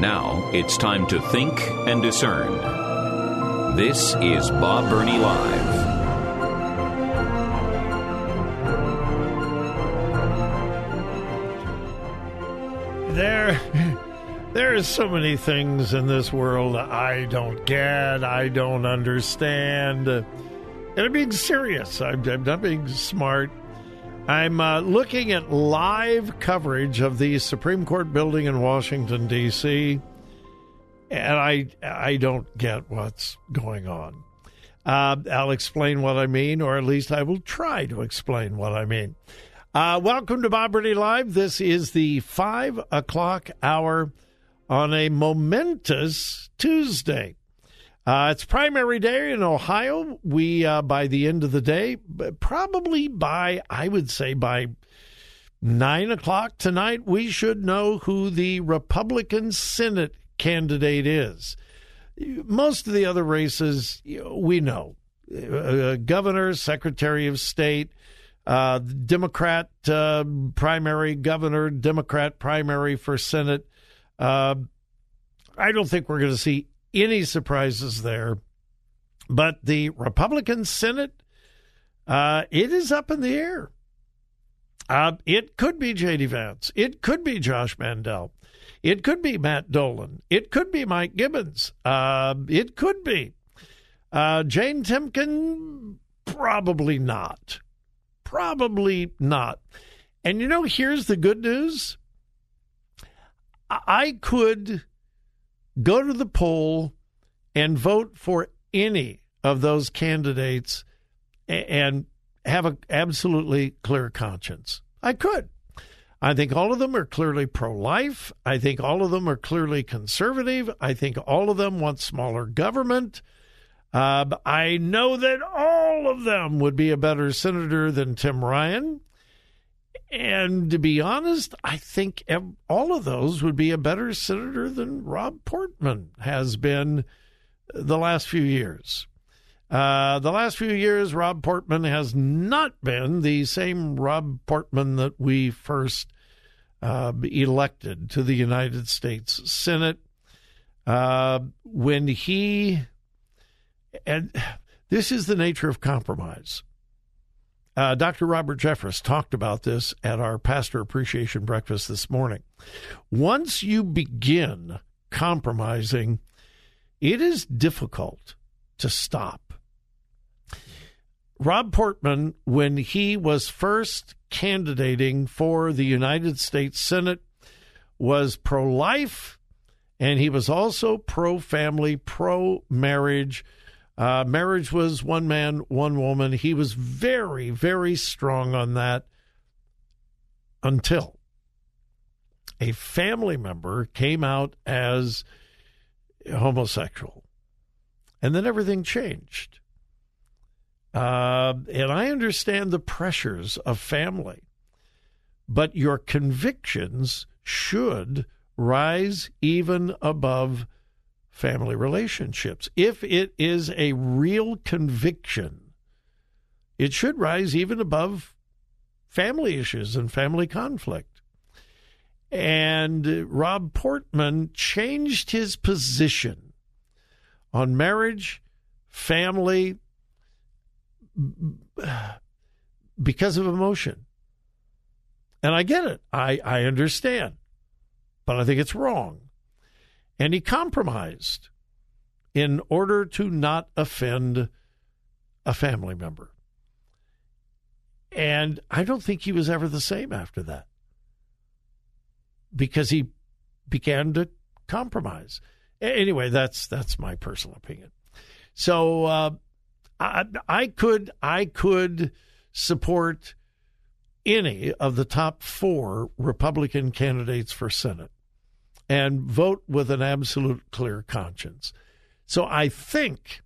Now it's time to think and discern. This is Bob Burney Live. There, there are so many things in this world I don't get, I don't understand. And I'm being serious. I'm, I'm not being smart. I'm uh, looking at live coverage of the Supreme Court building in Washington D.C., and I I don't get what's going on. Uh, I'll explain what I mean, or at least I will try to explain what I mean. Uh, welcome to Bob Live. This is the five o'clock hour on a momentous Tuesday. Uh, it's primary day in Ohio. We, uh, by the end of the day, probably by, I would say, by nine o'clock tonight, we should know who the Republican Senate candidate is. Most of the other races, we know. Uh, governor, Secretary of State, uh, Democrat uh, primary, governor, Democrat primary for Senate. Uh, I don't think we're going to see any surprises there. But the Republican Senate, uh, it is up in the air. Uh, it could be J.D. Vance. It could be Josh Mandel. It could be Matt Dolan. It could be Mike Gibbons. Uh, it could be uh, Jane Timken. Probably not. Probably not. And you know, here's the good news. I could go to the poll and vote for any of those candidates and have an absolutely clear conscience. I could. I think all of them are clearly pro life. I think all of them are clearly conservative. I think all of them want smaller government. Uh, I know that all of them would be a better senator than Tim Ryan. And to be honest, I think all of those would be a better senator than Rob Portman has been the last few years. Uh, the last few years, Rob Portman has not been the same Rob Portman that we first uh, elected to the United States Senate. Uh, when he, and this is the nature of compromise. Uh, Dr. Robert Jeffress talked about this at our pastor appreciation breakfast this morning. Once you begin compromising, it is difficult to stop. Rob Portman, when he was first candidating for the United States Senate, was pro life and he was also pro family, pro marriage uh, marriage was one man, one woman. He was very, very strong on that until a family member came out as homosexual. And then everything changed. Uh, and I understand the pressures of family, but your convictions should rise even above family relationships. If it is a real conviction, it should rise even above family issues and family conflict. And Rob Portman changed his position on marriage, family, because of emotion. And I get it. I, I understand. But I think it's wrong. And he compromised in order to not offend a family member. And I don't think he was ever the same after that because he began to compromise. Anyway, that's that's my personal opinion. So uh, I, I could I could support any of the top four Republican candidates for Senate and vote with an absolute clear conscience. So I think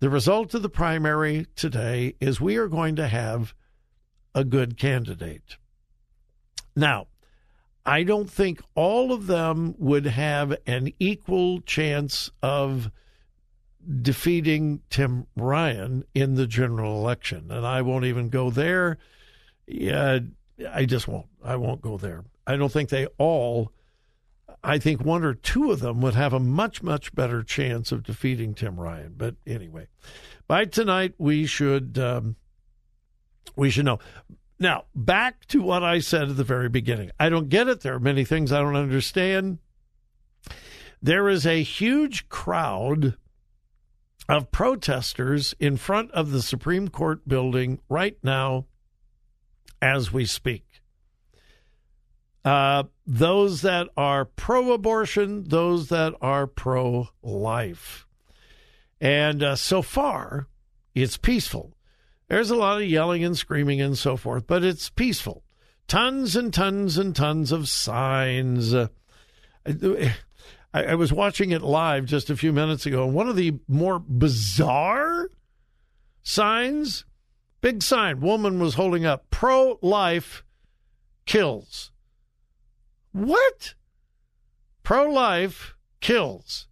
the result of the primary today is we are going to have a good candidate. Now, I don't think all of them would have an equal chance of defeating Tim Ryan in the general election. And I won't even go there. Yeah, I just won't. I won't go there. I don't think they all, I think one or two of them would have a much, much better chance of defeating Tim Ryan. But anyway, by tonight, we should. Um, we should know. Now, back to what I said at the very beginning. I don't get it. There are many things I don't understand. There is a huge crowd of protesters in front of the Supreme Court building right now as we speak. Uh, those that are pro abortion, those that are pro life. And uh, so far, it's peaceful. There's a lot of yelling and screaming and so forth, but it's peaceful. Tons and tons and tons of signs. Uh, I, I was watching it live just a few minutes ago, one of the more bizarre signs, big sign, woman was holding up pro life kills. What? Pro life kills.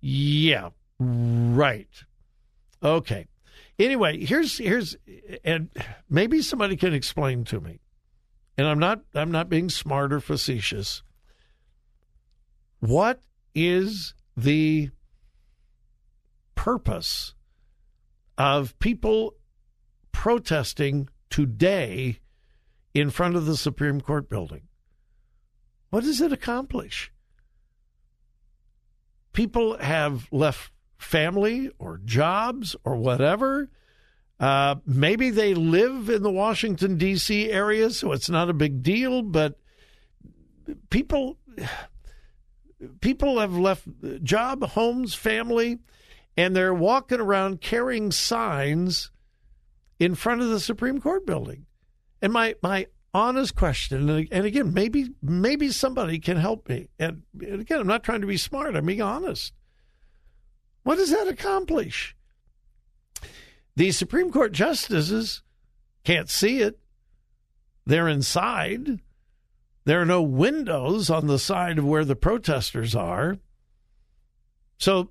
Yeah, right. Okay. Anyway, here's here's and maybe somebody can explain to me. And I'm not I'm not being smart or facetious. What is the purpose of people protesting today in front of the Supreme Court building? What does it accomplish? People have left family or jobs or whatever. Uh, maybe they live in the Washington, D.C. area, so it's not a big deal, but people people have left job, homes, family, and they're walking around carrying signs in front of the Supreme Court building. And my my honest question, and again, maybe maybe somebody can help me. And, again, I'm not trying to be smart. I'm being honest. What does that accomplish? The Supreme Court justices can't see it. They're inside. There are no windows on the side of where the protesters are. So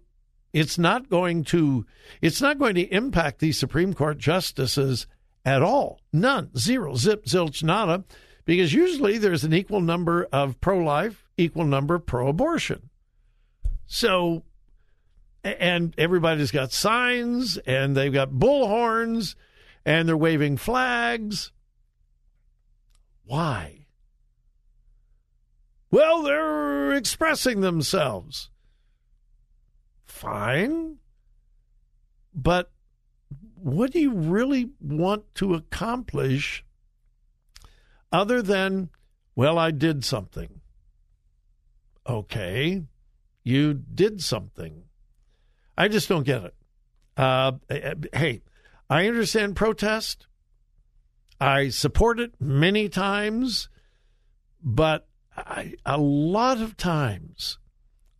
it's not going to it's not going to impact the Supreme Court justices at all. None. Zero. Zip zilch nada. Because usually there's an equal number of pro life, equal number pro abortion. So and everybody's got signs and they've got bullhorns and they're waving flags. Why? Well, they're expressing themselves. Fine. But what do you really want to accomplish other than, well, I did something? Okay, you did something. I just don't get it. Uh, hey, I understand protest. I support it many times, but I, a lot of times,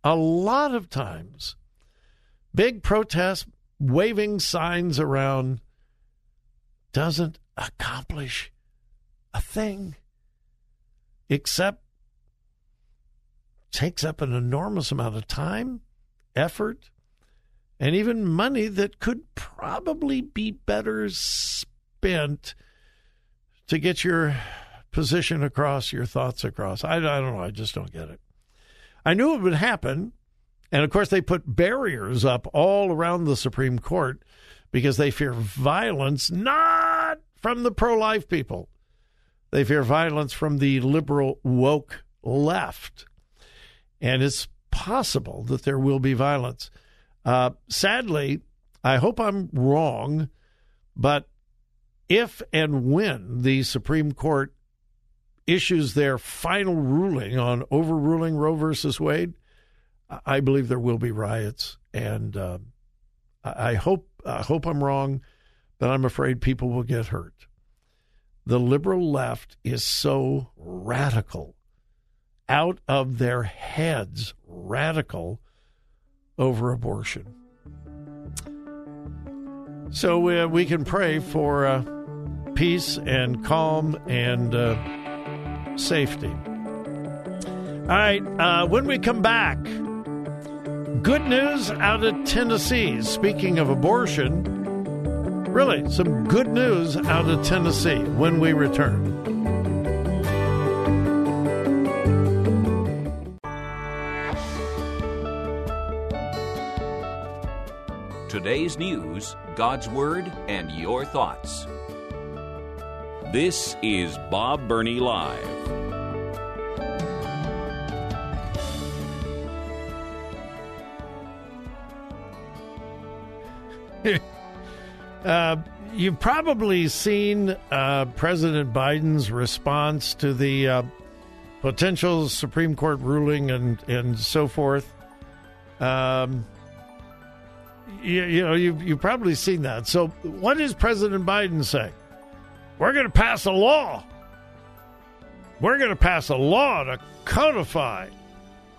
a lot of times, big protest, waving signs around doesn't accomplish a thing except takes up an enormous amount of time, effort, and even money that could probably be better spent to get your position across, your thoughts across. I, I don't know. I just don't get it. I knew it would happen. And of course, they put barriers up all around the Supreme Court because they fear violence, not from the pro life people. They fear violence from the liberal woke left. And it's possible that there will be violence. Uh, sadly, I hope I'm wrong, but if and when the Supreme Court issues their final ruling on overruling Roe versus Wade, I believe there will be riots, and uh, I hope I hope I'm wrong, but I'm afraid people will get hurt. the liberal left is so radical, out of their heads, radical over abortion. So uh, we can pray for uh, peace and calm and uh, safety. All right, uh, when we come back, good news out of Tennessee. Speaking of abortion, really, some good news out of Tennessee when we return. Today's news, God's Word, and your thoughts. This is Bob Burney Live. Uh, you've probably seen uh, President Biden's response to the uh, potential Supreme Court ruling and, and so forth. Um, you, you know, you've, you've probably seen that. So, what does President Biden say? We're going to pass a law. We're going to pass a law to codify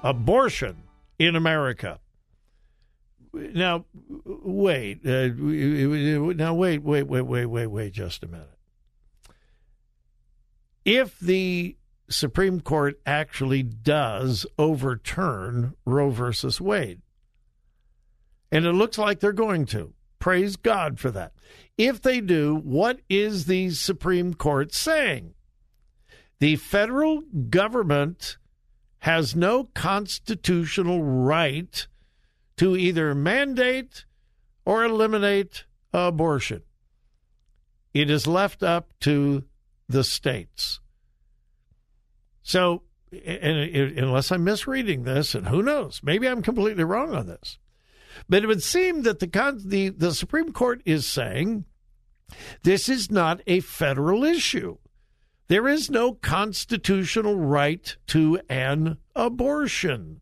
abortion in America. Now, wait. Uh, now, wait, wait, wait, wait, wait, wait just a minute. If the Supreme Court actually does overturn Roe versus Wade, and it looks like they're going to, praise God for that. If they do, what is the Supreme Court saying? The federal government has no constitutional right to either mandate or eliminate abortion. It is left up to the states. So, unless I'm misreading this, and who knows, maybe I'm completely wrong on this, but it would seem that the, the, the Supreme Court is saying this is not a federal issue. There is no constitutional right to an abortion.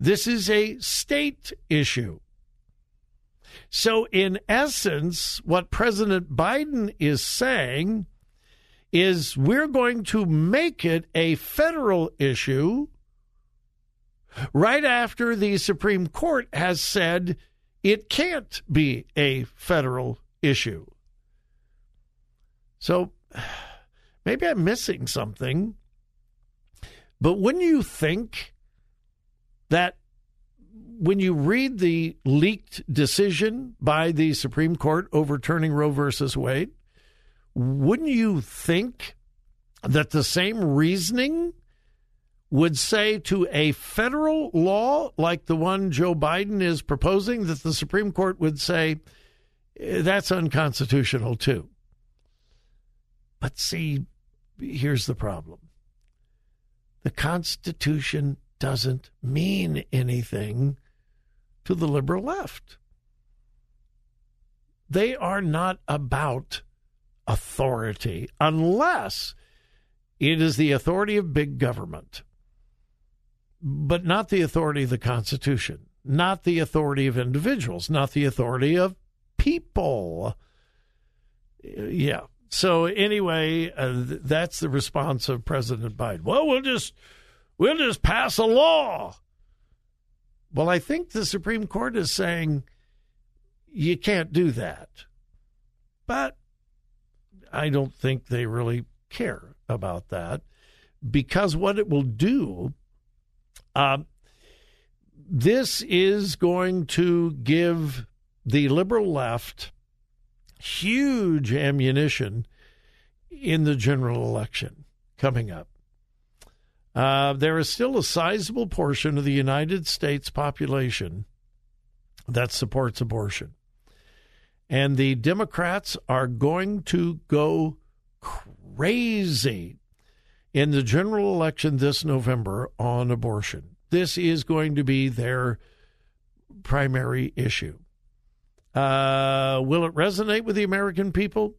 This is a state issue. So, in essence, what President Biden is saying is we're going to make it a federal issue right after the Supreme Court has said it can't be a federal issue. So maybe I'm missing something, but wouldn't you think that when you read the leaked decision by the Supreme Court overturning Roe versus Wade, wouldn't you think that the same reasoning would say to a federal law like the one Joe Biden is proposing that the Supreme Court would say eh, that's unconstitutional too. But see, here's the problem the Constitution doesn't mean anything to the liberal left. They are not about authority unless it is the authority of big government but not the authority of the Constitution, not the authority of individuals, not the authority of people. Yeah. So anyway, uh, that's the response of President Biden. Well, we'll just we'll just pass a law. Well, I think the Supreme Court is saying you can't do that. But I don't think they really care about that because what it will do uh, this is going to give the liberal left huge ammunition in the general election coming up. Uh, there is still a sizable portion of the United States population that supports abortion. And the Democrats are going to go crazy in the general election this November on abortion. This is going to be their primary issue. Uh, will it resonate with the American people?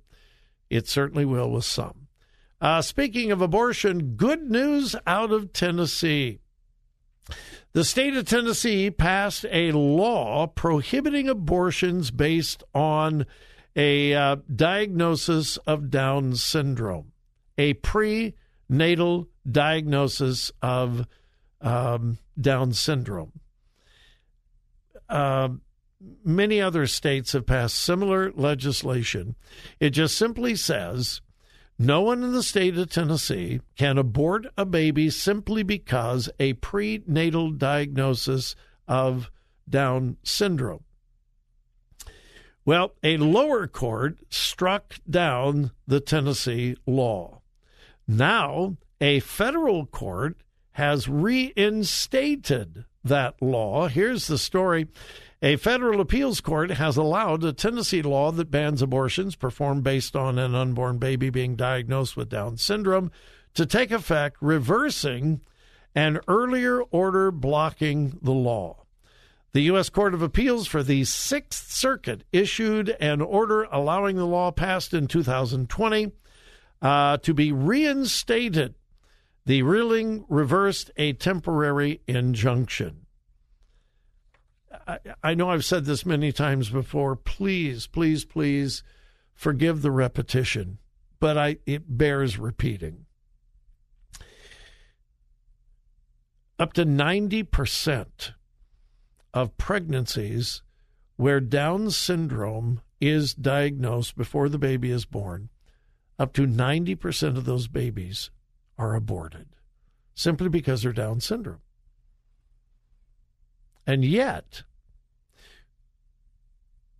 It certainly will with some. Uh, speaking of abortion, good news out of Tennessee. The state of Tennessee passed a law prohibiting abortions based on a uh, diagnosis of Down syndrome, a prenatal diagnosis of um, Down syndrome. Uh, many other states have passed similar legislation. It just simply says no one in the state of Tennessee can abort a baby simply because a prenatal diagnosis of Down syndrome. Well, a lower court struck down the Tennessee law. Now, a federal court has reinstated that law. Here's the story. A federal appeals court has allowed a Tennessee law that bans abortions performed based on an unborn baby being diagnosed with Down syndrome to take effect, reversing an earlier order blocking the law. The U.S. Court of Appeals for the Sixth Circuit issued an order allowing the law passed in 2020 uh, to be reinstated. The ruling reversed a temporary injunction. I, I know I've said this many times before. Please, please, please forgive the repetition, but I it bears repeating. Up to 90% of pregnancies where Down syndrome is diagnosed before the baby is born, up to 90% of those babies are aborted simply because they're Down syndrome. And yet,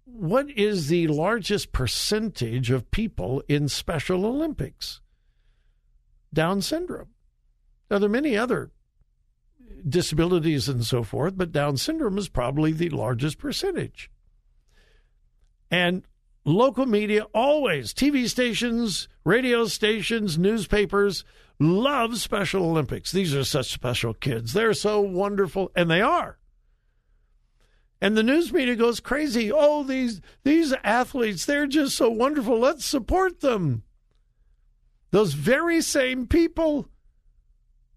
what is the largest percentage of people in Special Olympics? Down syndrome. Now, there are many other disabilities and so forth, but Down syndrome is probably the largest percentage. And local media always, TV stations, radio stations, newspapers, love Special Olympics. These are such special kids. They're so wonderful, and they are. And the news media goes crazy. Oh, these these athletes, they're just so wonderful. Let's support them. Those very same people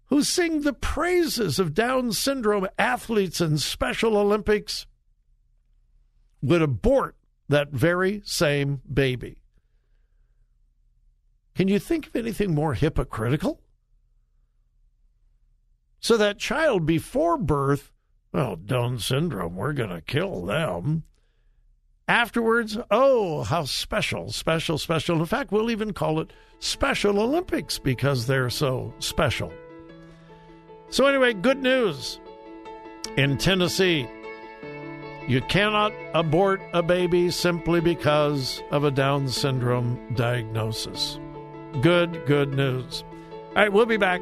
who sing the praises of Down syndrome athletes in Special Olympics would abort that very same baby. Can you think of anything more hypocritical? So that child before birth well, Down syndrome, we're going to kill them. Afterwards, oh, how special, special, special. In fact, we'll even call it Special Olympics because they're so special. So, anyway, good news. In Tennessee, you cannot abort a baby simply because of a Down syndrome diagnosis. Good, good news. All right, we'll be back.